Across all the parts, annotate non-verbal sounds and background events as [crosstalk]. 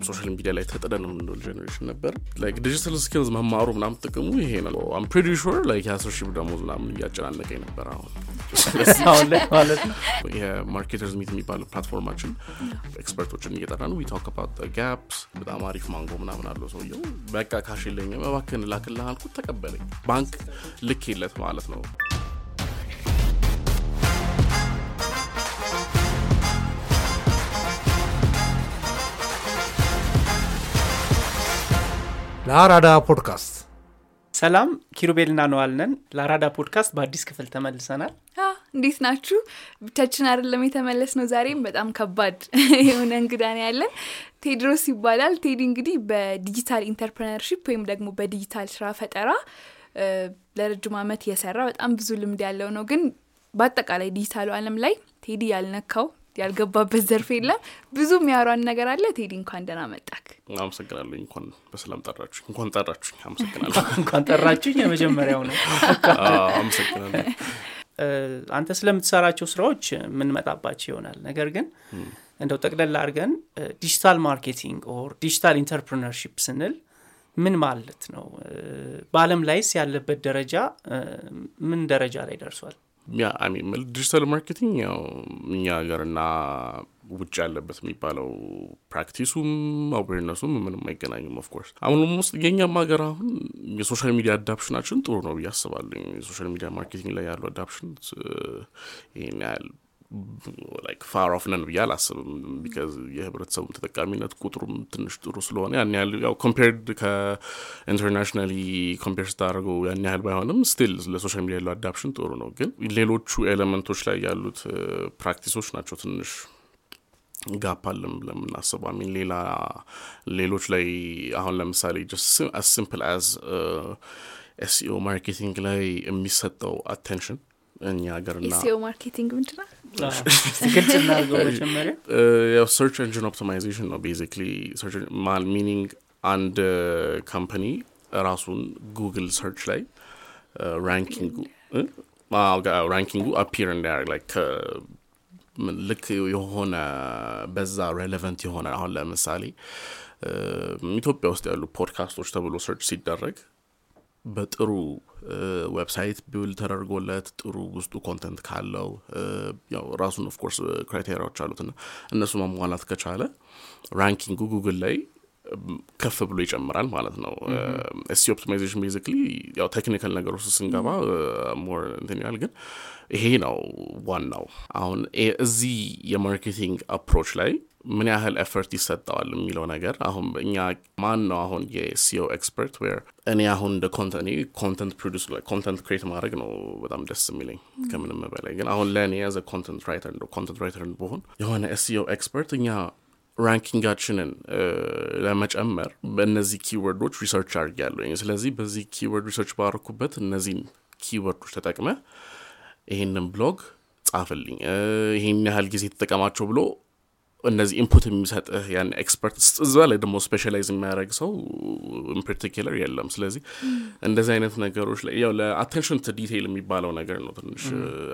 ሶሻል ሚዲያ ላይ ተጥደን የምንል ጀኔሬሽን ነበር። ዲጂታል ስኪልስ መማሩ ምናምን ጥቅሙ ይሄ ነው። አም ፕሪቲ ሹር የአስር ሺህ ደሞዝ ምናምን እያጨናነቀኝ ነበር አሁን። [laughs] የማርኬተርስ ሚት የሚባለው ፕላትፎርማችን ኤክስፐርቶችን እየጠራ ነው ዊታክ አባት ጋፕስ በጣም አሪፍ ማንጎ ምናምን አለው ሰውየው። በቃ ካሽ የለኝም እባክህን ላክልህ አልኩት ተቀበለኝ። ባንክ ልክ የለት ማለት ነው ለአራዳ ፖድካስት ሰላም ኪሩቤልና ነዋል ነን ለአራዳ ፖድካስት በአዲስ ክፍል ተመልሰናል እንዴት ናችሁ? ብቻችን አይደለም የተመለስነው። ዛሬም በጣም ከባድ [laughs] የሆነ እንግዳ ነው ያለን። ቴድሮስ ይባላል። ቴዲ እንግዲህ በ digital entrepreneurship ወይም ደግሞ በዲጂታል ስራ ፈጠራ ለረጅም ዓመት የሰራ በጣም ብዙ ልምድ ያለው ነው። ግን በአጠቃላይ ዲጂታሉ ዓለም ላይ ቴዲ ያልነካው ያልገባበት ዘርፍ የለም። ብዙ የሚያወራን ነገር አለ። ቴዲ እንኳን ደህና መጣክ። አመሰግናለሁ። እንኳን በሰላም ጠራችሁ እንኳን ጠራችሁ አመሰግናለሁ። [laughs] እንኳን ጠራችሁኝ። የመጀመሪያው ነው። አዎ፣ አመሰግናለሁ። [laughs] አንተ ስለምትሰራቸው ስራዎች የምንመጣባቸው ይሆናል። ነገር ግን እንደው ጠቅለላ አድርገን digital marketing or digital entrepreneurship ስንል ምን ማለት ነው? በአለም ላይስ ያለበት ደረጃ ምን ደረጃ ላይ ደርሷል digital marketing ያው እኛ ሀገርና ውጭ ያለበት የሚባለው practice ኡም awareness ኡም ምንም አይገናኝም of course አሁንም ውስጥ የኛም ሀገር አሁን የ social media adoption ኣችን ጥሩ ነው ብዬ አስባለሁ የ social media marketing ላይ ያለው adoption ይህን ያህል far off ነን ብዬ አላስብም። because የህብረተሰቡ ተጠቃሚነት ቁጥሩም ትንሽ ጥሩ ስለሆነ ያን ያህል ያው compared ከ internationally compare ስታደርገው ያን ያህል ባይሆንም still ለ social media ያለው adoption ጥሩ ነው። ግን ሌሎቹ element ኦች ላይ ያሉት practice ኦች ናቸው ትንሽ gap የምናስበው። I mean ሌላ ሌሎች ላይ አሁን ለምሳሌ simple as SEO marketing ላይ የሚሰጠው attention እኛ ሀገርና ኤስኤኦ marketing ምንድን ነው? ግልጽ እናድርገው [laughs] መጀመሪያ? ያው search engine optimization ነው basically ማል ሚኒንግ አንድ ካምፓኒ ራሱን ጉግል ሰርች ላይ ራንኪንጉ ራንኪንጉ አፒር እንዳያደርግ ላይክ ልክ የሆነ በዛ ሬሌቨንት የሆነ አሁን ለምሳሌ ኢትዮጵያ ውስጥ ያሉ ፖድካስቶች ተብሎ ሰርች ሲደረግ በጥሩ ዌብሳይት ቢውል ተደርጎለት ጥሩ ውስጡ ኮንተንት ካለው ያው ራሱን ኦፍኮርስ ክራይቴሪያዎች አሉትና እነሱ ማሟላት ከቻለ ራንኪንጉ ጉግል ላይ ከፍ ብሎ ይጨምራል ማለት ነው። ኤስ ኦፕቲማይዜሽን ቤዚክሊ ያው ቴክኒካል ነገር ውስጥ ስንገባ ሞር እንትን ያል ግን ይሄ ነው ዋናው። አሁን እዚህ የማርኬቲንግ አፕሮች ላይ ምን ያህል ኤፈርት ይሰጠዋል የሚለው ነገር? አሁን እኛ ማን ነው አሁን የሲኦ ኤክስፐርት ዌር እኔ አሁን እንደ ኮንተንት ኮንተንት ፕሮዲስ ኮንተንት ክሬት ማድረግ ነው በጣም ደስ የሚለኝ ከምንም በላይ። ግን አሁን ለእኔ as a content writer content writer ብሆን የሆነ SEO expert እኛ ranking ኣችንን ለመጨመር በእነዚህ keyword ኦች research አድርጌያለሁ ስለዚህ በዚህ keyword research ባረኩበት እነዚህን keyword ኦች ተጠቅመህ ይህንን ብሎግ ጻፍልኝ። ይህን ያህል ጊዜ ተጠቀማቸው ብሎ እነዚህ input የሚሰጥህ ያን expert እዛ ላይ ደግሞ specialize የሚያደርግ ሰው in particular የለም። ስለዚህ እንደዚህ አይነት ነገሮች ላይ ያው ለ attention to detail የሚባለው ነገር ነው ትንሽ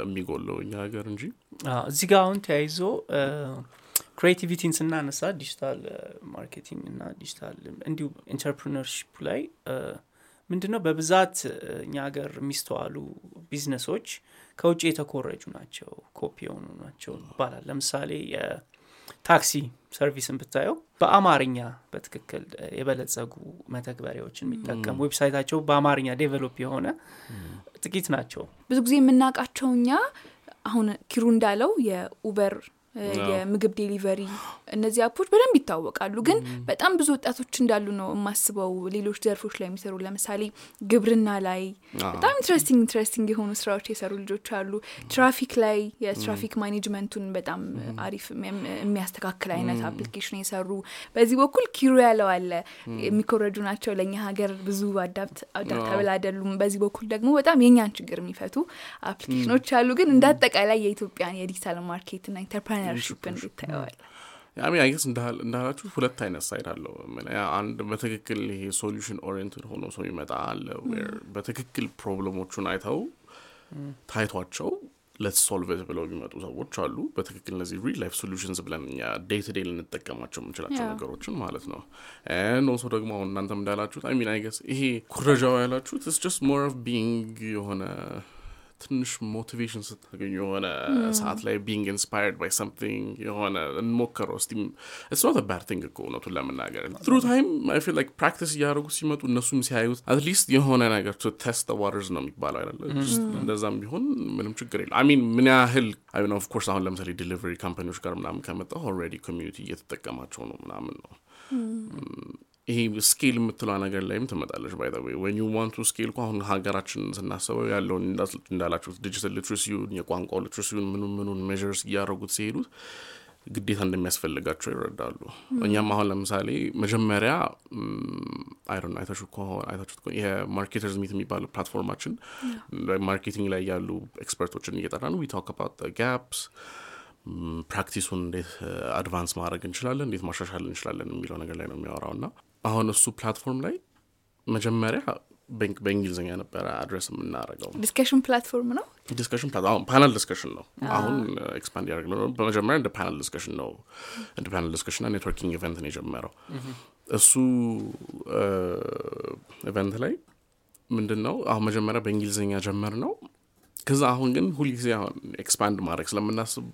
የሚጎለው እኛ ሀገር እንጂ። እዚህ ጋር አሁን ተያይዞ creativity ን ስናነሳ digital marketing እና ዲጂታል እንዲሁ entrepreneurship ላይ ምንድን ነው በብዛት እኛ ሀገር የሚስተዋሉ ቢዝነሶች ከውጭ የተኮረጁ ናቸው ኮፒ የሆኑ ናቸው ይባላል። ለምሳሌ የታክሲ service ን ብታየው በአማርኛ በትክክል የበለጸጉ መተግበሪያዎችን የሚጠቀሙ website ኣቸው በአማርኛ develop የሆነ ጥቂት ናቸው። ብዙ ጊዜ የምናውቃቸው እኛ አሁን ኪሩ እንዳለው የኡበር የምግብ delivery እነዚህ app ኦች በደንብ ይታወቃሉ። ግን በጣም ብዙ ወጣቶች እንዳሉ ነው የማስበው። ሌሎች ዘርፎች ላይ የሚሰሩ ለምሳሌ ግብርና ላይ በጣም interesting interesting የሆኑ ስራዎች የሰሩ ልጆች አሉ። ትራፊክ ላይ የትራፊክ management ኡን በጣም አሪፍ የሚያስተካክል አይነት application የሰሩ በዚህ በኩል ኪሩ ያለው አለ። የሚኮረጁ ናቸው። ለእኛ ሀገር ብዙ adapt አይደሉም። በዚህ በኩል ደግሞ በጣም የእኛን ችግር የሚፈቱ application ኦች አሉ። ግን እንደ አጠቃላይ የኢትዮጵያን የ digital market ና entrepreneurship እንዴት yeah I mean I guess እንዳላችሁ ሁለት አይነት side አለው አንድ በትክክል ይሄ solution oriented ሆኖ ሰው የሚመጣ አለ በትክክል problem ኦቹን አይተው ታይቷቸው solve ብለው የሚመጡ ሰዎች አሉ። በትክክል እነዚህ real life solutions ብለን እኛ day to day ልንጠቀማቸው የምንችላቸው. ነገሮችን ማለት ነው። also ደግሞ አሁን እናንተም እንዳላችሁት I mean I guess ይሄ ኩረጃው ያላችሁት it's just more of being የሆነ ትንሽ motivation ስታገኙ የሆነ ሰዓት ላይ being inspired by something የሆነ እንሞክረው እስቲ። it's not bad thing እኮ እውነቱን ለመናገር through time I feel like practice እያደረጉ ሲመጡ እነሱም ሲያዩት at least የሆነ ነገር to test waters ነው የሚባለው አይደለ? Just እንደዛም ቢሆን ምንም ችግር የለም. I mean ምን ያህል I of course አሁን ለምሳሌ delivery company ዎች ጋር ምናምን ከመጣሁ already community እየተጠቀማቸው ነው ምናምን ነው ይሄ scale የምትለው ነገር ላይም ትመጣለች by the way when you want to scale እኮ አሁን ሀገራችን ስናስበው ያለውን እንዳላችሁት digital literacy ውን የቋንቋው literacy ውን ምኑን ምኑን measures እያደረጉት ሲሄዱት ግዴታ እንደሚያስፈልጋቸው ይረዳሉ። እኛም አሁን ለምሳሌ መጀመሪያ I know አይታችሁ ከሆነ አይታችሁት ከሆነ የ Marketers Meet የሚባለው platform ኣችን marketing ላይ ያሉ expert ኦችን እየጠራ ነው we talk about gaps practice ኡን እንዴት advance ማድረግ እንችላለን፣ እንዴት ማሻሻል እንችላለን የሚለው ነገር ላይ ነው የሚያወራው እና አሁን እሱ platform ላይ መጀመሪያ በእንግ- በእንግሊዝኛ ነበረ አድርገን የምናደርገው discussion platform ነው discussion panel discussion ነው። አሁን expand እያደረግን ነው። በመጀመሪያ እንደ panel discussion ነው እንደ panel discussion ና networking event ነው የጀመረው። እሱ event ላይ ምንድን ነው አሁን መጀመሪያ በእንግሊዝኛ ጀመርነው። ከዛ አሁን ግን ሁልጊዜ አሁን expand ማድረግ ስለምናስብ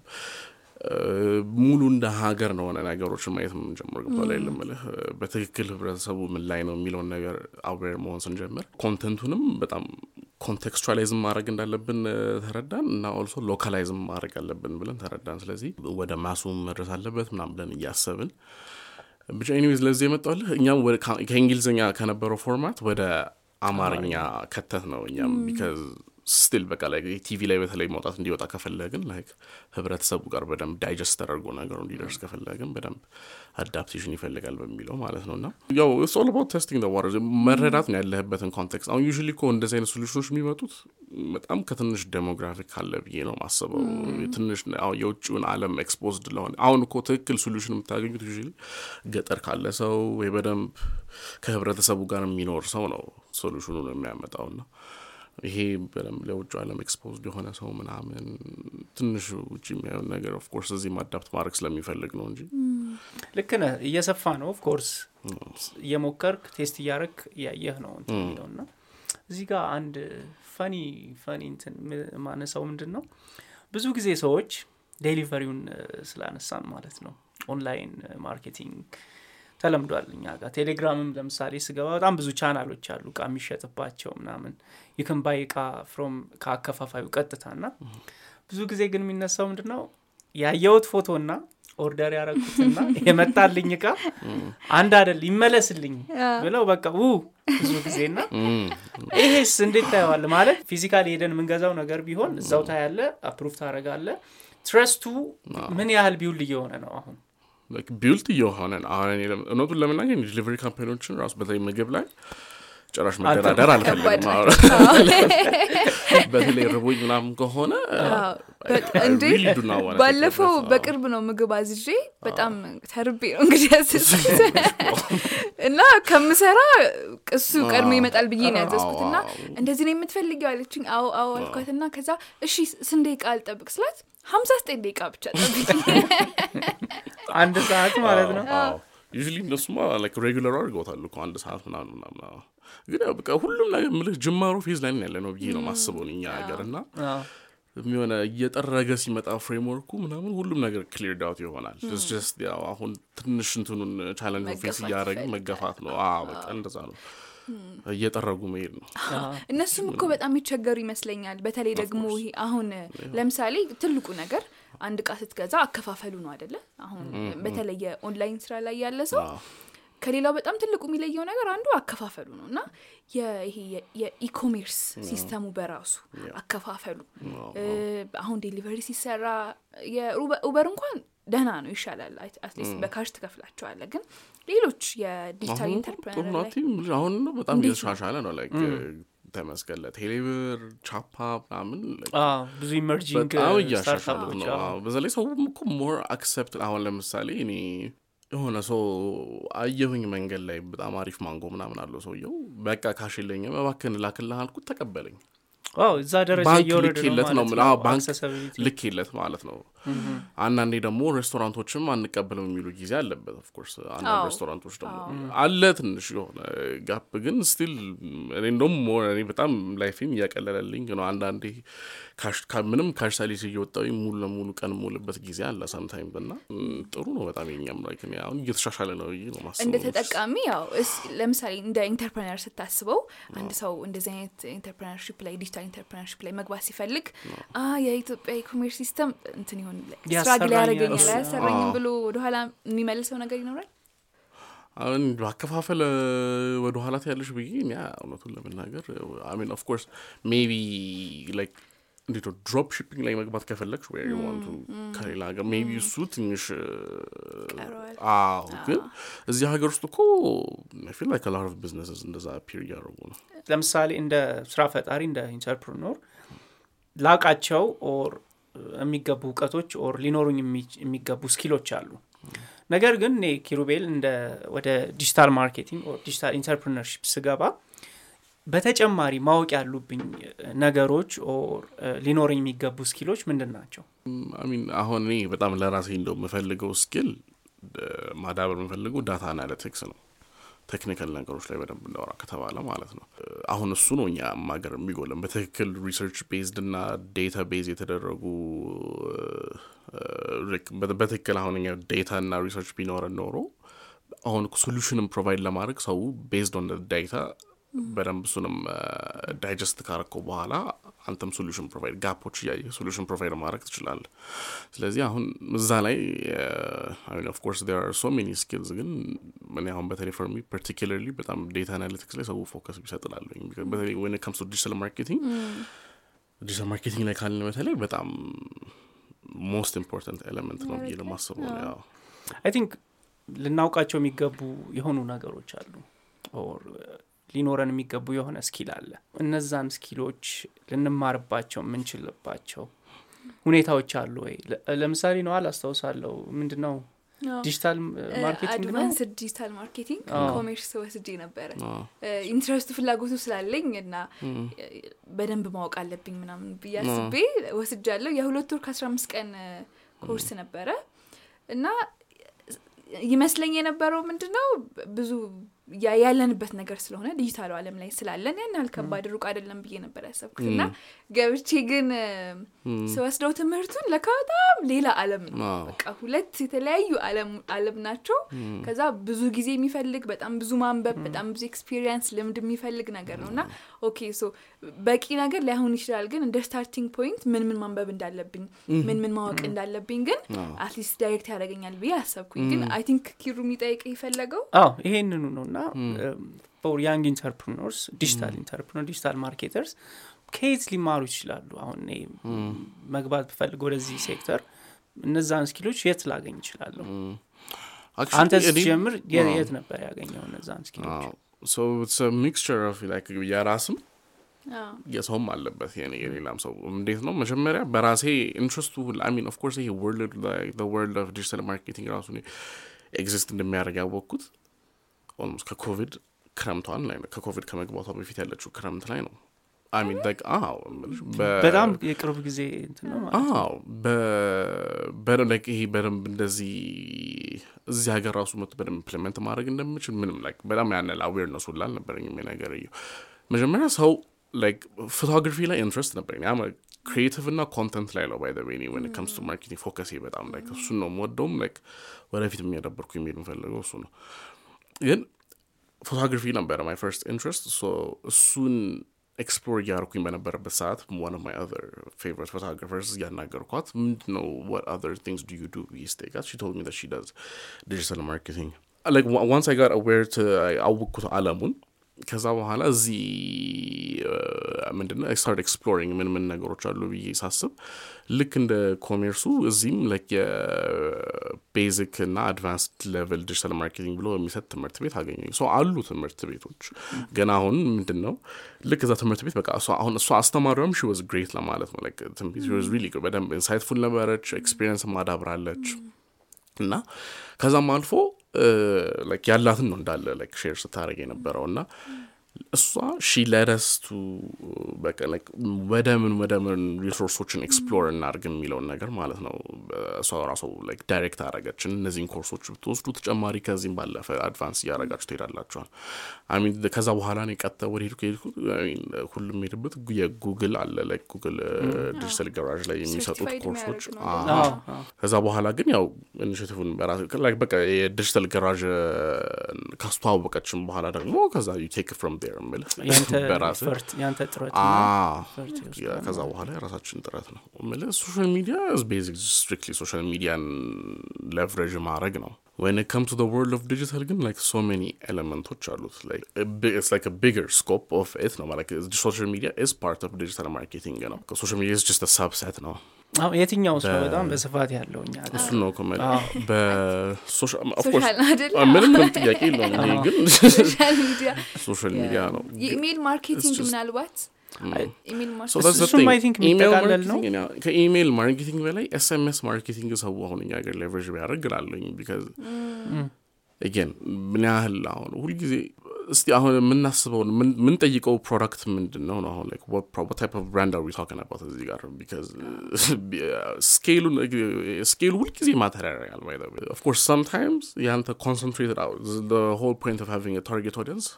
ሙሉ እንደ ሀገር ነው ሆነ ነገሮችን ማየት የምንጀምር ግባ ላይ ልምልህ በትክክል ህብረተሰቡ ምን ላይ ነው የሚለውን ነገር aware መሆን ስንጀምር content ኡንም በጣም contextualize ም ማድረግ እንዳለብን ተረዳን እና also localize ም ማድረግ አለብን ብለን ተረዳን። ስለዚህ ወደ mass ኡ መድረስ አለበት ምናምን ብለን እያሰብን ብቻ anyways ለዚህ የመጣልህ እኛም ከእንግሊዝኛ ከነበረው format ወደ አማርኛ ከተትነው እኛም because still በቃ ላይ ቲቪ ላይ በተለይ መውጣት እንዲወጣ ከፈለግን like ህብረተሰቡ ጋር በደንብ digest ተደርጎ ነገሩ እንዲደርስ ከፈለግን በደንብ adaptation ይፈልጋል በሚለው ማለት ነው። እና ያው it's all about testing water መረዳት ነው ያለህበትን context አሁን usually እኮ እንደዚህ አይነት solution ኦች የሚመጡት በጣም ከትንሽ demographic አለ ብዬ ነው ማስበው ትንሽ የውጭውን አለም exposed ለሆነ አሁን እኮ ትክክል solution የምታገኙት usually ገጠር ካለ ሰው ወይ በደንብ ከህብረተሰቡ ጋር የሚኖር ሰው ነው solution ኡን የሚያመጣው ና ይሄ ለውጭ አለም exposed የሆነ ሰው ምናምን ትንሽ ውጭ የሚያየውን ነገር of course እዚህ ማ adapt ማድረግ ስለሚፈልግ ነው እንጂ። ልክ ነህ። እየሰፋ ነው of course እየሞከርክ test እያረክ እያየህ ነው የሚለው እና እዚህ ጋር አንድ funny funny እንትን ማነሳው ምንድን ነው ብዙ ጊዜ ሰዎች delivery ውን ስላነሳን ማለት ነው። online marketing ተለምዷል እኛ ጋር። ቴሌግራምም ለምሳሌ ስገባ በጣም ብዙ ቻናሎች አሉ እቃ የሚሸጥባቸው ምናምን። ይክን ባይ እቃ ፍሮም ከአከፋፋዩ ቀጥታ ና ብዙ ጊዜ ግን የሚነሳው ምንድን ነው ያየሁት ፎቶና ኦርደር ያረኩትና የመጣልኝ እቃ አንድ አደል ይመለስልኝ ብለው በቃ ው ብዙ ጊዜና ይሄስ እንዴት ታየዋል ማለት ፊዚካሊ ሄደን የምንገዛው ነገር ቢሆን እዛው ታያለ አፕሩቭ ታደረጋለ ትረስቱ ምን ያህል ቢውል እየሆነ ነው አሁን ቢልት እየሆነ ነው። አሁን እኔ እውነቱን ለመናገር ዲሊቨሪ ካምፓኒዎችን ራሱ በተለይ ምግብ ላይ ጭራሽ መደራደር አልፈልግም። [laughs] በተለይ ርቦኝ ምናምን ከሆነ እንዴ? ባለፈው. በቅርብ ነው ምግብ አዝዤ በጣም ተርቤ ነው እንግዲህ ያዘዝኩት። [laughs] እና ከምሰራ እሱ ቀድሞ ይመጣል ብዬ ነው ያዘዝኩት። እና እንደዚህ ነው የምትፈልጊው አለችኝ። አዎ አዎ አልኳት። እና ከዛ እሺ ስንት ደቂቃ አልጠብቅ ስላት ሀምሳ ዘጠኝ ደቂቃ ብቻ ጠብቅ [laughs] አንድ ሰዓት ማለት ነው usually እነሱማ like regular አድርገውታል እኮ አንድ ሰዓት ምናምን ምናምን። ግን ያው በቃ ሁሉም ነገር ምልህ ጅማሩ phase ላይ ያለ ነው ብዬ ነው ማስበው እኛ ሀገር እና አዎ። የሆነ እየጠረገ ሲመጣ framework ኡ ምናምን ሁሉም ነገር cleared out ይሆናል። ያው አሁን ትንሽ እንትኑን challenge face እያደረግን መገፋት ነው። በቃ እንደዛ ነው እየጠረጉ መሄድ ነው። እነሱም እኮ በጣም ይቸገሩ ይመስለኛል። በተለይ ደግሞ ይሄ አሁን ለምሳሌ ትልቁ ነገር አንድ እቃ ስትገዛ አከፋፈሉ ነው አደለ አሁን በተለይ የኦንላይን ስራ ላይ ያለ ሰው ከሌላው በጣም ትልቁ የሚለየው ነገር አንዱ አከፋፈሉ ነው። እና የ e-commerce system ኡ በራሱ አከፋፈሉ። አሁን delivery ሲሰራ የኡበር እንኳን ደህና ነው ይሻላል። at least በ cash ትከፍላቸዋለህ ግን ሌሎች የ digital entrepreneur አሁን ነው በጣም? እየተሻሻለ ነው። like ተመስገን ለቴሌብር ቻፓ ምናምን ብዙ emerging እያሻሻሉት ነው። አዎ። በዛ ላይ ሰውም እኮ more accept አሁን ለምሳሌ እኔ የሆነ ሰው አየሁኝ መንገድ ላይ በጣም አሪፍ ማንጎ ምናምን አለው ሰውየው። በቃ cash የለኝም እባክህን ላክልህ አልኩት ተቀበለኝ እዛ ደረጃ እየወረደ ነው ባንክ ልኬለት ማለት ነው። አንዳንዴ ደግሞ ሬስቶራንቶችም አንቀበልም የሚሉ ጊዜ አለበት። of course አንዳንድ ሬስቶራንቶች ደግሞ አለ ትንሽ የሆነ gap ግን still እኔ እንደውም እኔ በጣም life ኤን እያቀለለልኝ ነው። አንዳንዴ ምንም cash ሳልይዝ እየወጣው ሙሉ ለሙሉ ቀን ምውልበት ጊዜ አለ sometime እና ም፣ ጥሩ ነው በጣም የኛም like እኔ አሁን እየተሻሻለ ነው ብዬ ነው ማስበው እንደ ተጠቃሚ ያው ለምሳሌ እንደ entrepreneur ስታስበው አንድ ሰው እንደዚህ አይነት entrepreneurship ላይ digital entrepreneurship ላይ መግባት ሲፈልግ የኢትዮጵያ e-commerce system እንትን ይሆን ያሰራኛል። ያደርገኛል አያሰራኝም ብሎ ወደኋላ የሚመልሰው ነገር ይኖራል አሁን በአከፋፈል ወደ ኋላት ያለሽ ብዬ እኔ እውነቱን ለመናገር I mean of course maybe like እንዴት ነው drop shipping ላይ መግባት ከፈለግሽ? ወይ want to ከሌላ ሀገር? maybe እሱ ትንሽ ይቀረዋል። አዎ ግን እዚህ ሀገር ውስጥ እኮ feel like a lot of businesses እንደዛ prefer እያደረጉ ነው. ለምሳሌ እንደ ስራ ፈጣሪ እንደ entrepreneur ላውቃቸው or የሚገቡ እውቀቶች or ሊኖሩኝ የሚ- የሚገቡ skill ኦች አሉ። ነገር ግን እኔ ኪሩቤል እንደ ወደ digital marketing or digital entrepreneurship ስገባ በተጨማሪ ማወቅ ያሉብኝ ነገሮች or ሊኖረኝ የሚገቡ skill ኦች ምንድን ናቸው? I mean አሁን እኔ በጣም ለራሴ እንደው የምፈልገው skill ማዳበር የምፈልገው data analytics ነው። technical ነገሮች ላይ በደንብ እናወራ ከተባለ ማለት ነው። አሁን እሱ ነው እኛ ሀገር የሚጎለን። በትክክል research based እና data base የተደረጉ በትክክል አሁን እኛ data እና research ቢኖረን ኖሮ አሁን solution ም provide ለማድረግ ሰው based on data በደንብ እሱንም digest ካረከው በኋላ አንተም solution provide gap ኦች እያየህ solution provide ማድረግ ትችላለህ ስለዚህ አሁን እዛ ላይ of course there are so many skills ግን እኔ አሁን በተለይ for me particularly በጣም data analytics ላይ ሰው focus ቢሰጥላለኝ በተለይ when it comes digital marketing digital marketing ላይ ካልን በተለይ በጣም most important element ነው ብዬ ለማስበው ነው ያው I think ልናውቃቸው የሚገቡ የሆኑ ነገሮች አሉ ሊኖረን የሚገቡ የሆነ skill አለ። እነዛን skill ኦች ልንማርባቸው የምንችልባቸው ሁኔታዎች አሉ ወይ? ለ- ለምሳሌ ነው አላስታውሳለሁ ምንድን ነው digital marketing advanced digital marketing course ወስጄ ነበረ። interest ኡ ፍላጎቱ ስላለኝ እና በደንብ ማወቅ አለብኝ ምናምን ብዬ አስቤ ወስጃለሁ። የሁለት ወር ከአስራ አምስት ቀን ኮርስ ነበረ። እና ይመስለኝ የነበረው ምንድን ነው ብዙ ያለንበት ነገር ስለሆነ ዲጂታሉ አለም ላይ ስላለን ያን ያህል ከባድ ሩቅ አይደለም ብዬ ነበር ያሰብኩት። እና ገብቼ ግን ስወስደው ትምህርቱን ለካ በጣም ሌላ አለም ነው። በቃ ሁለት የተለያዩ አለም አለም ናቸው። ከዛ ብዙ ጊዜ የሚፈልግ በጣም ብዙ ማንበብ በጣም ብዙ experience ልምድ የሚፈልግ ነገር ነው። እና okay so በቂ ነገር ላይሆን ይችላል። ግን እንደ starting point ምን ምን ማንበብ እንዳለብኝ ምን ምን ማወቅ እንዳለብኝ ግን at least direct ያደርገኛል ብዬ አሰብኩኝ። ግን I think ኪሩ የሚጠይቅ የፈለገው አዎ ይሄንኑ ነው እና for young entrepreneurs digital entrepreneur digital marketers ከየት ሊማሩ ይችላሉ? አሁን እኔ መግባት ብፈልግ ወደዚህ ሴክተር እነዛን skill ኦች የት ላገኝ ይችላለሁ Actually, አንተ ስትጀምር የት ነበር ያገኘው እነዛን skill ኦች? mixture of like የራስም አዎ፣ የሰውም አለበት የሌላም ሰው እንዴት ነው? መጀመሪያ በራሴ interest ኡ I mean of course ይሄ world of digital marketing ራሱ exist እንደሚያደርግ ያወቅኩት almost ከኮቪድ ክረምቷን ላይ ነው ከኮቪድ ከመግባቷ በፊት ያለችው ክረምት ላይ ነው። I mean አዎ በጣም የቅርብ ጊዜ አዎ በደንብ like ይሄ በደንብ እንደዚህ እዚህ ሀገር ራሱ መቶ በደንብ implement ማድረግ እንደምችል ምንም like በጣም ያነል awareness ኡ ሁላ አልነበረኝም የነገር እዩ መጀመሪያ ሰው like photography ላይ interest ነበረኝ። creative እና content ላይ ነው by the way when it comes to marketing focus በጣም like እሱን ነው የምወደውም like ወደፊት እያዳበርኩ የምሄድ የምፈልገው እሱ ነው ግን ፎቶግራፊ ነበረ ማይ ፈርስት ኢንትረስት እሱን ኤክስፕሎር እያደረኩኝ በነበረበት ሰዓት ዋን ኦፍ ማይ አዘር ፌቨሪት ፎቶግራፈርስ እያናገርኳት ምንድን ነው what other things do you do ብዬ ስጠይቃት she told me that she does digital marketing like wa- once I got aware to አወቅኩት አለሙን ከዛ በኋላ እዚህ ምንድነው? start exploring ምን ምን ነገሮች አሉ ብዬ ሳስብ ልክ እንደ ኮሜርሱ እዚህም like የ basic እና advanced level digital marketing ብሎ የሚሰጥ ትምህርት ቤት አገኘኝ ሰው አሉ ትምህርት ቤቶች። ገና አሁን ምንድን ነው ልክ እዛ ትምህርት ቤት በቃ አሁን እሷ አስተማሪዋም she was great ለማለት ነው። Good በደንብ insightful ነበረች experience ማዳብራለች እና ከዛም አልፎ like ያላትን ነው እንዳለ share ስታደረግ የነበረው እና እሷ she ለረስቱ ወደ ምን ወደ ምን resource ኦችን explore እናርግ የሚለውን ነገር ማለት ነው። እሷ ራሱ like direct አረገችን እነዚህን ኮርሶች ብትወስዱ ተጨማሪ ከዚህም ባለፈ advance እያረጋችሁ ትሄዳላችኋል። አሚን ከዛ በኋላ ነው የቀጠ ወደ ሄድኩ ሄድኩ I mean ሁሉም ሄድበት የጉግል አለ like ጉግል digital garage ላይ የሚሰጡት ኮርሶች ከዛ በኋላ ግን ያው initiative ኡን በቃ የ digital garage ካስተዋወቀችን በኋላ ደግሞ ከዛ you take from there ምል ያንተ በራስ effort ያንተ ጥረት አዎ። effort ያ ከዛ በኋላ የራሳችን ጥረት ነው ምል social media basic strictly social media ን leverage ማድረግ ነው when it comes to the world of digital ግን like so many ኤሌመንቶች አሉት like a bi- it's like a bigger scope of it ነው like social media is part of digital marketing ነው social media is just a subset ነው አዎ፣ የትኛው ሰው በጣም በስፋት ያለው እኛ? እሱን ነው አይደለ ምንም ምንም ጥያቄ የለውም ግን social media ነው። marketing ምናልባት? እሱም ኢሜል የሚጠቃለል ነው። marketing ያ- ከ email marketing በላይ SMS marketing ሰው አሁን እኛ ሀገር leverage ቢያደርግ እላለሁኝ because again ምን ያህል አሁን ሁልጊዜ እስቲ አሁን የምናስበውን ምን- የምንጠይቀው product ምንድን ነው ነው አሁን like what pro- what type of brand are we talking about እዚህ ጋር because scale ኡን scale ኡ ሁልጊዜ matter ያደርጋል by the way of course sometimes ያንተ concentrated out the whole point of having a target audience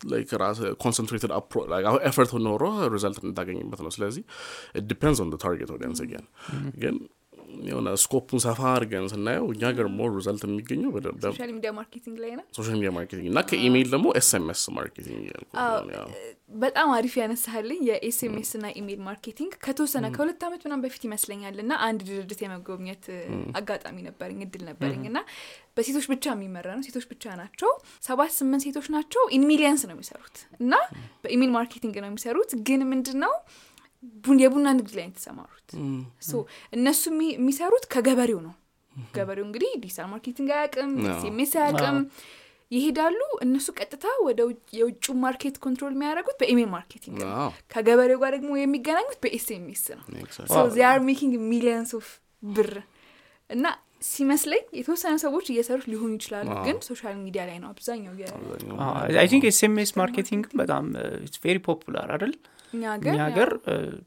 like ራስ concentrated effort ኖሮ result እንታገኝበት ነው ስለዚህ depends on target audience again ግን የሆነ scope ኡን ሰፋ አድርገን ስናየው እኛ ገር more result የሚገኘው social media marketing ላይ ነው። social media marketing እና ከኢሜይል ደግሞ SMS marketing በጣም አሪፍ ያነሳልኝ የ SMS እና email marketing ከተወሰነ ከሁለት ዓመት ምናምን በፊት ይመስለኛል እና አንድ ድርጅት የመጎብኘት አጋጣሚ ነበረኝ እድል ነበረኝ እና በሴቶች ብቻ የሚመራ ነው። ሴቶች ብቻ ናቸው። ሰባት ስምንት ሴቶች ናቸው። in millions ነው የሚሰሩት እና በ email marketing ነው የሚሰሩት። ግን ምንድን ነው የቡና ንግድ ላይ ነው የተሰማሩት. እነሱ የሚ- የሚሰሩት ከገበሬው ነው። ገበሬው እንግዲህ digital marketing አያውቅም አዎ። SMS አያውቅም። ይሄዳሉ። እነሱ ቀጥታ ወደ ውጭ- የውጭ market control የሚያደርጉት በ email marketing ነው። ከገበሬው ጋር ደግሞ የሚገናኙት በ SMS ነው። they're making millions of ብር። እና ሲመስለኝ የተወሰነ ሰዎች እየሰሩት ሊሆኑ ይችላሉ ግን social media ላይ ነው አብዛኛው የ- አብዛኛው አይ ቲንክ ኤስኤምኤስ ማርኬቲንግ በጣም ቬሪ ፖፑላር አይደል እኛ ሀገር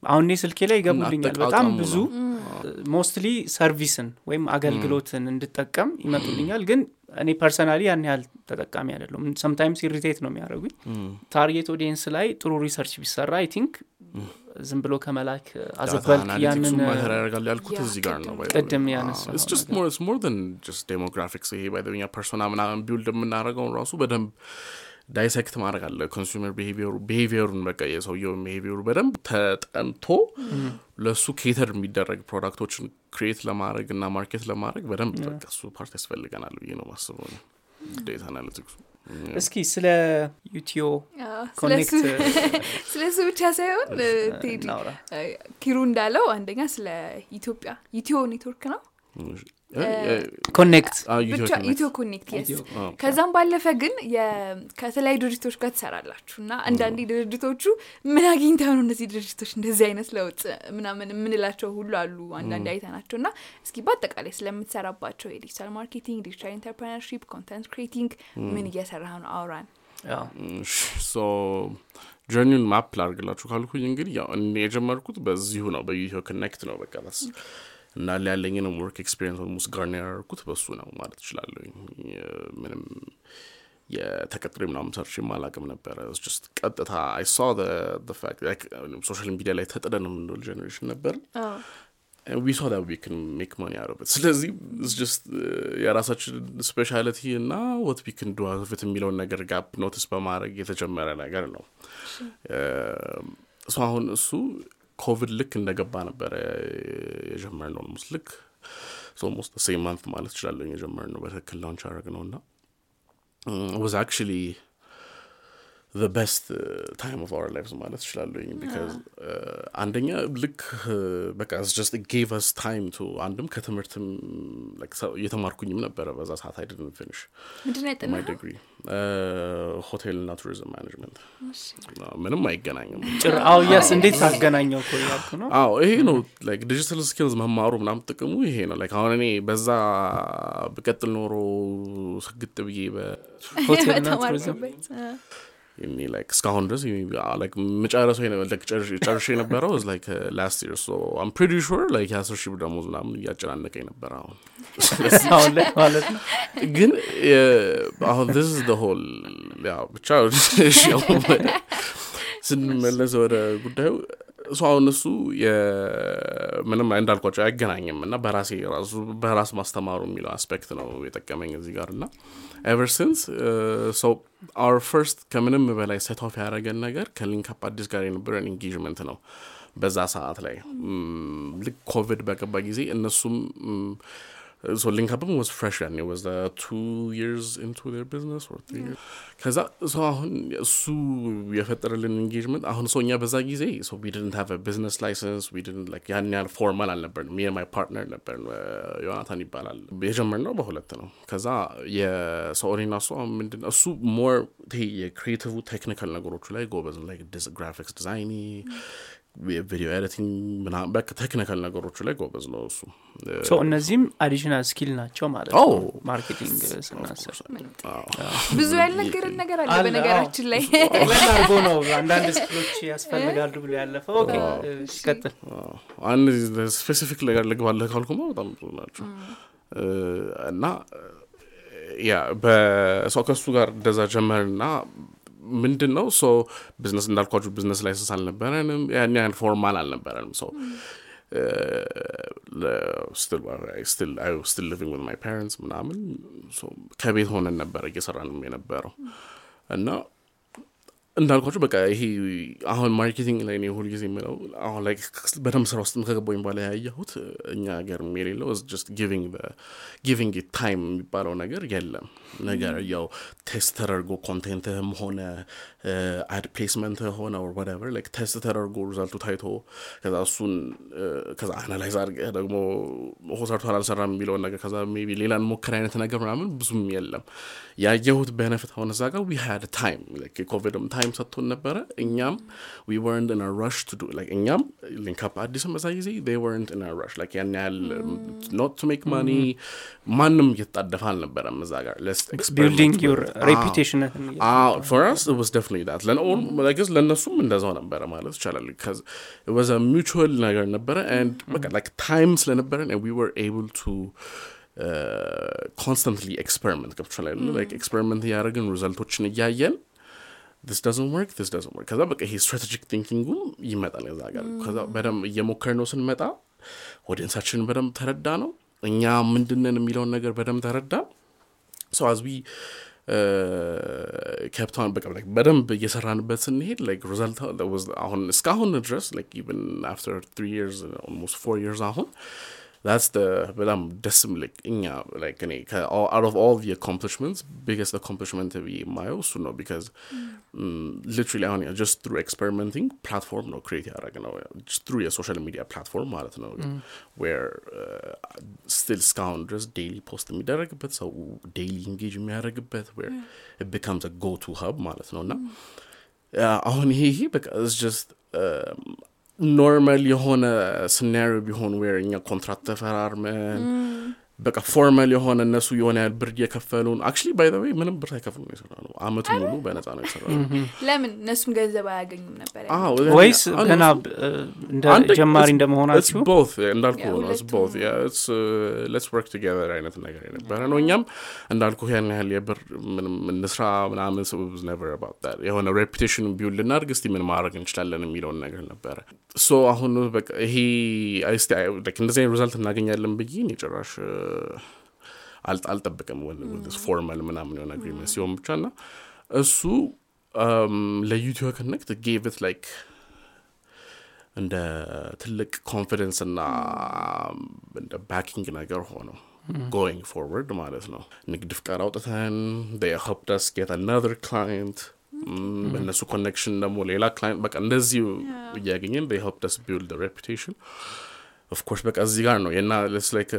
አሁን እኔ ስልኬ ላይ ይገቡልኛል በጣም ብዙ mostly service ን ወይም አገልግሎትን እንድጠቀም ይመጡልኛል። ግን እኔ personally ያን ያህል ተጠቃሚ አይደለም sometimes irritate ነው የሚያደርጉኝ። target audience ላይ ጥሩ research ቢሰራ I think ዝም ብሎ ከመላክ አዘበልክ ያንን ያደርጋል ያልኩት እዚህ ጋር ነው ቅድም- it's more than just demographics. ይሄ እኛ persona ምናምን build የምናደርገውን ራሱ በደንብ dissect ማድረግ አለ። consumer behavior ኡን በቃ የሰውየውን behavior ኡ በደንብ ተጠንቶ ለእሱ cater የሚደረግ product ኦችን create ለማድረግ እና market ለማድረግ በደንብ በቃ እሱ part ያስፈልገናል ብዬ ነው ማስበው ነው data analytics ኡ እስኪ ስለ ዩቲዮ ኮኔክት ስለሱ- ስለሱ ብቻ ሳይሆን ቴዲ ኪሩ እንዳለው አንደኛ ስለ ኢትዮጵያ ኢትዮ ኔትወርክ ነው ኮኔክት ኢትዮ ኮኔክት የስ ከዛም ባለፈ ግን የ- ከተለያዩ ድርጅቶች ጋር ትሰራላችሁ እና አንዳንዴ ድርጅቶቹ ምን አግኝተው ነው እነዚህ ድርጅቶች እንደዚህ አይነት ለውጥ ምናምን የምንላቸው ሁሉ አሉ አንዳንዴ አይተናቸው እና እስኪ በአጠቃላይ ስለምትሰራባቸው የ digital marketing digital entrepreneurship content creating ምን እየሰራ ነው? አውራን። ሶ ጀርኒውን ማፕ ላርግላችሁ ካልኩኝ እንግዲህ ያው እኔ የጀመርኩት በዚሁ ነው በዩቲዮ ኮኔክት ነው በቃ እንዳለ ያለኝንም ወርክ ኤክስፒሪንስ ኦልሞስት ጋር ያደርኩት በሱ ነው ማለት እችላለሁ ምንም የተቀጥሬ ምናምን ሰርች ማላቅም ነበረ። ስ ቀጥታ አይ ሳ ሶሻል ሚዲያ ላይ ተጥደን የምንል ጀኔሬሽን ነበር። ዊ ሶ ዊ ክን ሜክ ሞኒ ያረበት ስለዚህ ስ የራሳችን speciality እና what we can do fit የሚለውን ነገር gap notice በማድረግ የተጀመረ ነገር ነው። እሱ አሁን እሱ ኮቪድ ልክ እንደገባ ነበረ የጀመርነው almost ልክ almost same month ማለት እችላለሁ። የጀመርነው በትክክል launch ያደረግ ነው እና was actually the best uh, time of our lives ማለት እችላለሁኝ because አንደኛ ልክ በቃ just gave us time to አንድም ከትምህርትም እየተማርኩኝም ነበረ በዛ ሰዓት ነው ማን ያጠናኸው? ዲግሪ ሆቴል እና ቱሪዝም ማኔጅመንት ምንም አይገናኝም። yes እንዴት ታገናኘው እኮ እያልኩ ነው? አዎ ይሄ ነው like digital skills መማሩ ምናምን ጥቅሙ ይሄ ነው። like አሁን እኔ በዛ ብቀጥል ኖሮ ስግጥ ብዬ በ [laughs] ሆቴልና ቱሪዝም በተማርክበት አ፣ እኔ like እስካሁን ድረስ like መጨረሰው የነ- like ጨርሼ- ጨርሼ የነበረው like last year so I'm pretty sure like የአስር ሺህ ብር ደሞዝ ምናምን እያጨናነቀኝ ነበር አሁን. [laughs] አሁን ላይ ማለት ነው? ግን የ- አሁን this is the whole ያው ብቻ [laughs] እሺ፣ አሁን ወደ- ስንመለስ ወደ ጉዳዩ እሱ አሁን እሱ ምንም እንዳልኳቸው አይገናኝም እና በራሴ ራሱ በራስ ማስተማሩ የሚለው aspect ነው የጠቀመኝ እዚህ ጋር እና ever since our first ከምንም በላይ set off ያደረገን ነገር ከ LinkUp Addis ጋር የነበረን engagement ነው በዛ ሰዓት ላይ። ልክ ኮቪድ በገባ ጊዜ እነሱም so LinkUp ም was fresh ያኔ was two years into their business or three years ከዛ so አሁን እሱ የፈጠረልን engagement አሁን so እኛ በዛ ጊዜ so we didn't have business license we didn't like ያን ያህል formal አልነበርንም me my partner ነበር ዮናታን ይባላል የጀመርነው በሁለት ነው ከዛ so እኔና እሱ አሁን ምንድን ነው እሱ more ይሄ የ creative technical ነገሮቹ ላይ ጎበዝ ነው like graphics design የቪዲዮ editing ምናምን በቃ technical ነገሮቹ ላይ ጎበዝ ነው እሱ። እነዚህም additional skill ናቸው ማለት ነው። marketing ስናስብ። ብዙ ያልነገርን ነገር አለ በነገራችን ላይ። አድርጎ ነው አንዳንድ skill ኦች ያስፈልጋሉ ብሎ ያለፈው። okay እሺ፣ ቀጥል አንድ specific ነገር ልግባለህ ካልኩማ በጣም ብዙ ናቸው። እና ያ so ከሱ ጋር እንደዛ ጀመርና ምንድን ነው ቢዝነስ እንዳልኳችሁ business license አልነበረንም። ያን ያህል formal አልነበረንም። so still living with my parents ምናምን ከቤት ሆነን ነበረ እየሰራንም የነበረው። እና እንዳልኳቸው በቃ ይሄ አሁን marketing ላይ እኔ ሁል ጊዜ የምለው አሁን ላይ በደንብ ስራ ውስጥ ከገባኝ በኋላ ያየሁት እኛ ሀገር የሌለው just giving time የሚባለው ነገር የለም። ነገር ያው test ተደርጎ content ህም ሆነ ad placement ሆነ whatever like test ተደርጎ result ኡ ታይቶ ከዛ እሱን እ፣ ከዛ analyze አድርገህ ደግሞ ሆ ሰርቷል አልሰራም የሚለውን ነገር ከዛ maybe ሌላ ሞክር አይነት ነገር ምናምን ብዙም የለም። ያየሁት በነፍት አሁን እዛ ጋር we had time የኮቪድም time ሰጥቶን ነበረ። እኛም we weren't in rush to do እኛም LinkUp Addis ም በዛ ጊዜ in a rush like ያን ያህል not to make money ማንም እየተጣደፈ አልነበረም እዛ ጋር. building your with- አዎ። reputation Ah, I guess ለእነሱም እንደዛው ነበረ ማለት ይቻላል a mutual ነገር ነበረ and በቃ like time ስለነበረን and we were able to uh, constantly experiment ገብቶሻል experiment እያደረግን result ኦችን እያየን this doesn't work this doesn't work ከዛ በቃ ይሄ strategic thinking ኡም ይመጣል ከዛ ጋር ከዛ በደንብ እየሞከርነው ስንመጣ audience ኣችንን በደንብ ተረዳነው እኛ ምንድነን የሚለውን ነገር በደንብ ተረዳ so as ከፕታን በቃ በደንብ እየሰራንበት ስንሄድ was አሁን እስካሁን ድረስ even after three years almost four years አሁን that's the በጣም ደስ like እኛ like እኔ out of all the accomplishments biggest accomplishment ብዬ የማየው እሱ ነው because mm, literally አሁን just through experimenting platform ነው create ያደረግ ነው just through የሶሻል ሚዲያ platform ማለት ነው where uh, still እስካሁን ድረስ ዴይሊ ፖስት የሚደረግበት ሰው ዴይሊ ኢንጌጅ የሚያደርግበት where it becomes a go to hub ማለት ነው እና አሁን ይሄ ይሄ በቃ just normal የሆነ scenario ቢሆን where እኛ ኮንትራት ተፈራርመን በቃ formal የሆነ እነሱ የሆነ ያህል ብር እየከፈሉን actually by the way ምንም ብር ሳይከፍሉ ነው የሰራ ነው አመቱ ሙሉ በነፃ ነው የሰራ ነው ለምን? እነሱም ገንዘብ አያገኙም ነበር አዎ፣ ወይስ ገና ጀማሪ it's- እንደመሆናችሁ? both እንዳልኩ Yeah, ነው። it's ሁለቱም both yeah it's uh, let's work together አይነት ነገር የነበረ ነው። እኛም እንዳልኩ ያን ያህል የብር ምንም እንስራ ምናምን so it was never about that. የሆነ reputation build ልናድርግ እስቲ ምን ማድረግ እንችላለን የሚለውን ነገር ነበረ so አሁን በቃ ይሄ እንደዚህ result እናገኛለን ብዬ እኔ ጭራሽ አል- አልጠብቅም formal ምናምን የሆነ agreement ሲሆን ብቻ ና እሱ ለዩቲዩብ ከነክት ጌቭት like እንደ ትልቅ confidence እና እንደ backing ነገር ሆነው going forward ማለት ነው። ንግድ ፍቃድ አውጥተን helped us get another client በእነሱ connection ደግሞ ሌላ client በቃ እንደዚሁ እያገኘን helped us build reputation of course በቃ እዚህ ጋር ነው የና ስ like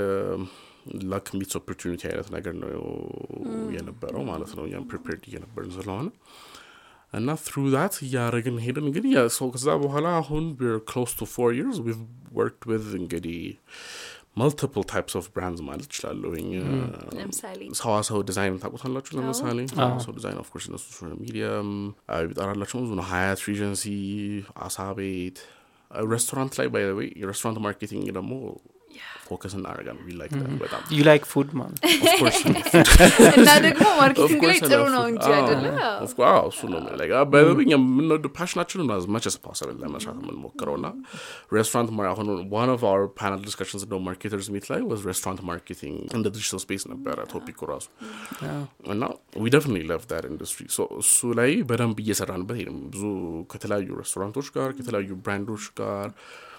luck meets opportunity አይነት ነገር ነው የነበረው ማለት ነው። እኛም prepared እየነበርን ስለሆነ እና through that እያደረግን ሄድን። እንግዲህ ያ so ከዛ በኋላ አሁን close to four years we've worked with እንግዲህ multiple types of brands ማለት ይችላለሁኝ ሰዋሰው ዲዛይን ታውቁታላችሁ ለምሳሌ? ሰዋሰው ዲዛይን of course እነሱ social media ም ቢጠራላቸው ብዙ ነው። ሀያት ሪጀንሲ አሳ ቤት ሬስቶራንት ላይ by the way የሬስቶራንት marketing ደግሞ focus እናደርጋል we like በጣም you like food ማለት of course እና ደግሞ marketing ላይ ጥሩ ነው እንጂ አይደለ እሱ ነው በኛ የምንወድ passion ኣችን as much as possible ለመስራት የምንሞክረው እና ሬስቶራንት አሁን one of our panel discussions the marketers meet ላይ was restaurant marketing እንደ digital space ነበረ topic ኡ ራሱ እና we definitely love that industry እሱ ላይ በደንብ እየሰራንበት ብዙ ከተለያዩ ሬስቶራንቶች ጋር ከተለያዩ brand ኦች ጋር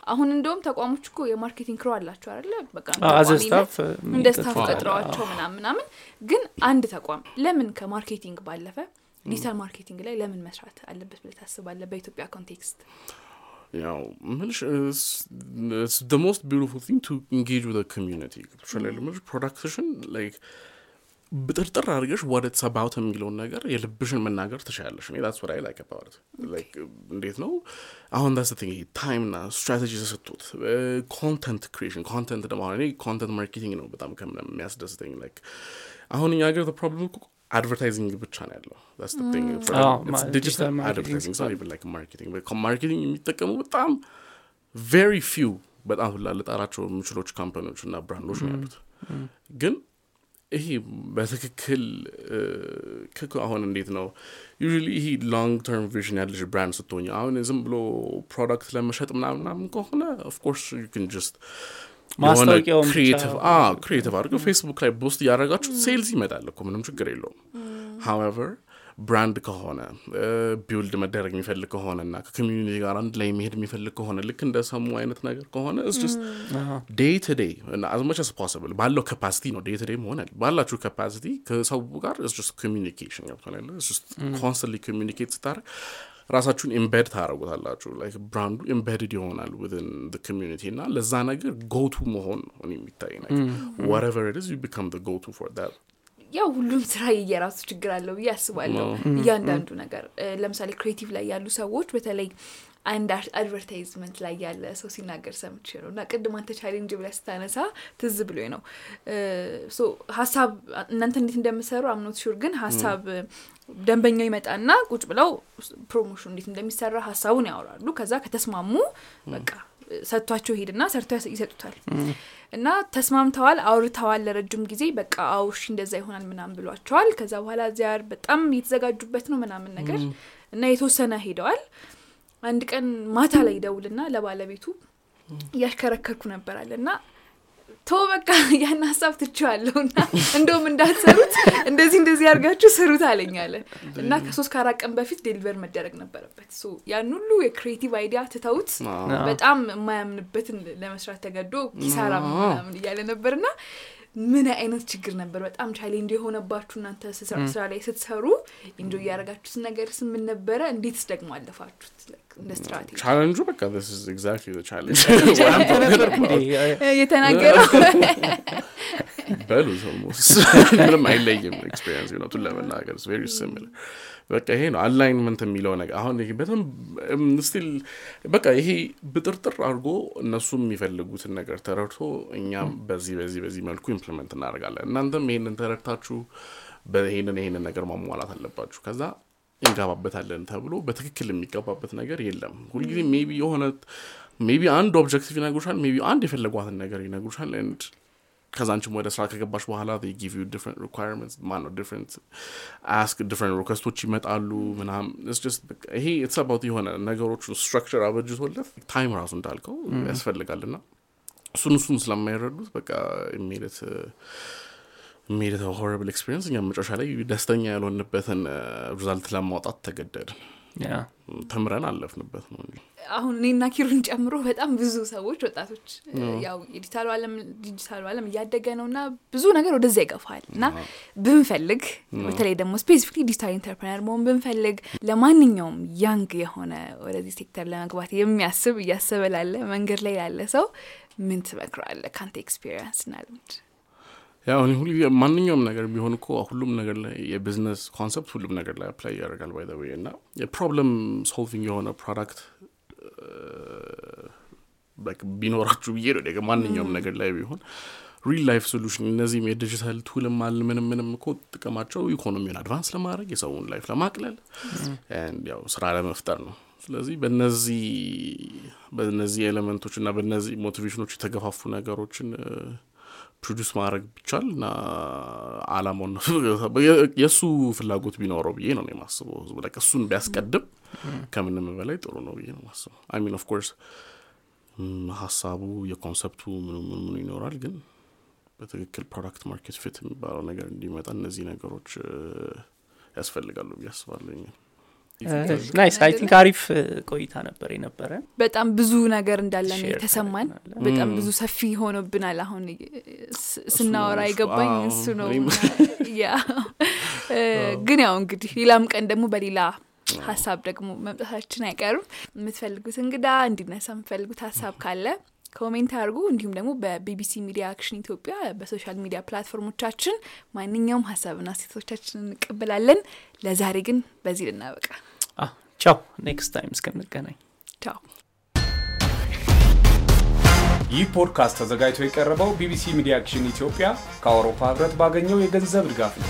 አሁን እንደውም ተቋሞች እኮ የ marketing crew አላቸው አይደለ? በቃ as a ተቋሚ staff እንደ staff ቀጥረዋቸው ምናምን ምናምን። ግን አንድ ተቋም ለምን ከ marketing ባለፈ digital marketing ላይ ለምን መስራት አለበት ብለህ ታስባለህ? በኢትዮጵያ context ያው ምልሽ the most beautiful thing to engage with a community. ገብቶሻል ምልሽ product ሽን like ብጥርጥር አድርገሽ what is this about የሚለውን ነገር የልብሽን መናገር ትችላለሽ እኔ that's what I like about like እንዴት ነው? አሁን that thing time ና ስትራቴጂ ተሰጥቶት content creation content ደግሞ አሁን እኔ content marketing ነው በጣም ከም የሚያስደስተኝ። like አሁን እኛ ሀገር problem advertising ብቻ ነው ያለው። Marketing. But marketing የሚጠቀሙ በጣም very few በጣም ሁላ ልጠራቸው የምችላቸው company ዎች እና brand ኦች ነው ያሉት። ግን ይሄ በትክክል አሁን እንዴት ነው? usually ይሄ long term vision ያለሽ brand ስትሆኝ አሁን ዝም ብሎ product ለመሸጥ ምናምን ምናምን ከሆነ of course you can just creative አድርገው ፌስቡክ ላይ post እያደረጋችሁ sales ይመጣል እኮ ምንም ችግር የለውም። however brand ከሆነ build መደረግ የሚፈልግ ከሆነ እና ከ community ጋር አንድ ላይ መሄድ የሚፈልግ ከሆነ ልክ እንደ ሰሙ አይነት ነገር ከሆነ so day to day as much as possible ባለው capacity ነው day to day መሆን ባላችሁ capacity ከሰው ጋር so communication ገብቶናል constantly communicate ስታደርግ ራሳችሁን embed ታደረጉታላችሁ like brand ኡ embedded ይሆናል within community እና ለዛ ነገር go-to መሆን ነው የሚታይ ነገር whatever is you become go-to for ያው ሁሉም ስራ የየራሱ ችግር አለው ብዬ አስባለሁ። እያንዳንዱ ነገር ለምሳሌ creative ላይ ያሉ ሰዎች በተለይ አንድ advertisement ላይ ያለ ሰው ሲናገር ሰምቼ ነው። እና ቅድም አንተ challenge ብለህ ስታነሳ ትዝ ብሎ ነው። ሀሳብ እናንተ እንዴት እንደምሰሩ አምኖት sure ግን ሀሳብ ደንበኛው ይመጣና ቁጭ ብለው promotion እንዴት እንደሚሰራ ሀሳቡን ያወራሉ። ከዛ ከተስማሙ በቃ ሰጥቷቸው ሄድና ያስ- ይሰጡታል። እና ተስማምተዋል አውርተዋል ለረጅም ጊዜ። በቃ እሺ እንደዛ ይሆናል ምናምን ብሏቸዋል። ከዛ በኋላ እዚያ በጣም እየተዘጋጁበት ነው ምናምን ነገር እና የተወሰነ ሄደዋል። አንድ ቀን ማታ ላይ ደውልና ለባለቤቱ እያሽከረከርኩ ነበራል እና ቶ በቃ [laughs] ያን ሀሳብ ትቼዋለሁ እና እንደውም እንዳትሰሩት እንደዚህ እንደዚህ ያርጋችሁ ስሩት አለኝ አለ። እና ከሶስት ከአራት ቀን በፊት deliver መደረግ ነበረበት። ያን ሁሉ የ creative idea ትተውት በጣም የማያምንበትን ለመስራት ተገዶ ኪሳራ ምናምን እያለ ነበር እና ምን አይነት ችግር ነበር? በጣም challenge የሆነባችሁ እናንተ ስራ ስራ ላይ ስትሰሩ እንጆ እያደረጋችሁት ነገር ስምን ነበረ? እንዴትስ ደግሞ አለፋችሁት? እንደ ስትራቴጂ? ቻለንጁ በቃ this is exactly the challenge. [laughs] [laughs] [laughs] የተናገረው? በሉ ምንም አይለይም experience ነቱን ለመናገር very similar በቃ ይሄ ነው alignment የሚለው ነገር። አሁን ይሄ በጣም still በቃ ይሄ ብጥርጥር አድርጎ እነሱ የሚፈልጉትን ነገር ተረድቶ እኛም በዚህ በዚህ በዚህ መልኩ implement እናደርጋለን። እናንተም ይሄንን ተረድታችሁ ይሄንን ይሄንን ነገር ማሟላት አለባችሁ። ከዛ እንገባበታለን ተብሎ በትክክል የሚገባበት ነገር የለም። ሁልጊዜ maybe የሆነ maybe አንድ objective ይነግሩሻል maybe አንድ የፈለጓትን ነገር ይነግሩሻል ከዛ አንቺም ወደ ስራ ከገባሽ በኋላ give you different requirements ማነው different ask different request ኦች ይመጣሉ ምናም so በቃ ይሄ it's about የሆነ ነገሮቹ structure አበጅቶለት time ራሱ እንዳልከው ያስፈልጋል ና እሱን እሱን ስለማይረዱት በቃ immediate immediate horrible experience እኛ መጨረሻ ላይ ደስተኛ ያልሆንበትን result ለማውጣት ተገደድን ተምረን አለፍንበት ነው እንጂ። አሁን እኔና ኪሩን ጨምሮ በጣም ብዙ ሰዎች ወጣቶች ያው የዲጂታሉ ዓለም ዲጂታሉ ዓለም እያደገ ነው እና ብዙ ነገር ወደዛ ይገፋል። እና ብንፈልግ በተለይ ደግሞ specifically digital entrepreneur መሆን ብንፈልግ ለማንኛውም young የሆነ ወደዚህ ሴክተር ለመግባት የሚያስብ እያሰበ ላለ መንገድ ላይ ያለ ሰው ምን ትመክረዋለህ ከአንተ experience እና ልምድ ያው ሁሉ ማንኛውም ነገር ቢሆን እኮ ሁሉም ነገር ላይ የ business concept ሁሉም ነገር ላይ apply ያደርጋል by the way እና የ problem solving የሆነ product ቢኖራችሁ ብዬ ነው ማንኛውም ነገር ላይ ቢሆን real life solution እነዚህም የ digital tool ም አለ ምንም ምንም እኮ ጥቅማቸው ኢኮኖሚውን advance ለማድረግ የሰውን life ለማቅለል ያው ስራ ለመፍጠር ነው። ስለዚህ በነዚህ በነዚህ element ኦች እና በነዚህ motivation ኦች የተገፋፉ ነገሮችን produce ማድረግ ቢቻል እና አላማውን የእሱ ፍላጎት ቢኖረው ብዬ ነው የማስበው ህዝቡ። ላይ እሱን ቢያስቀድም ከምንም በላይ ጥሩ ነው ብዬ ነው ማስበው I mean ሀሳቡ የ concept ኡ ምኑ ምኑ ይኖራል ግን በትክክል product market fit የሚባለው ነገር እንዲመጣ እነዚህ ነገሮች ያስፈልጋሉ ብዬ አስባለሁ nice I think አሪፍ ቆይታ ነበር የነበረ በጣም ብዙ ነገር እንዳለ ነው share የተሰማን። በጣም ም። ብዙ ሰፊ ሆኖብናል። አሁን ስናወራ አዎ፣ እሱ ነው [laughs] ግን ያው እንግዲህ ሌላም ቀን ደግሞ በሌላ ሀሳብ ደግሞ መምጣታችን አይቀርም። የምትፈልጉት እንግዳ እንዲነሳ የምትፈልጉት ሀሳብ ካለ comment አድርጉ። እንዲሁም ደግሞ በቢቢሲ ሚዲያ አክሽን ኢትዮጵያ በ social media platform ኦቻችን ማንኛውም ሀሳብ አስተያየቶቻችሁን እንቀበላለን ለዛሬ ግን በዚህ ልናበቃ። ቻው። next time እስከንገናኝ ቻው። ይህ ፖድካስት ተዘጋጅቶ የቀረበው ቢቢሲ ሚዲያ አክሽን ኢትዮጵያ ከአውሮፓ ህብረት ባገኘው የገንዘብ ድጋፍ ነው።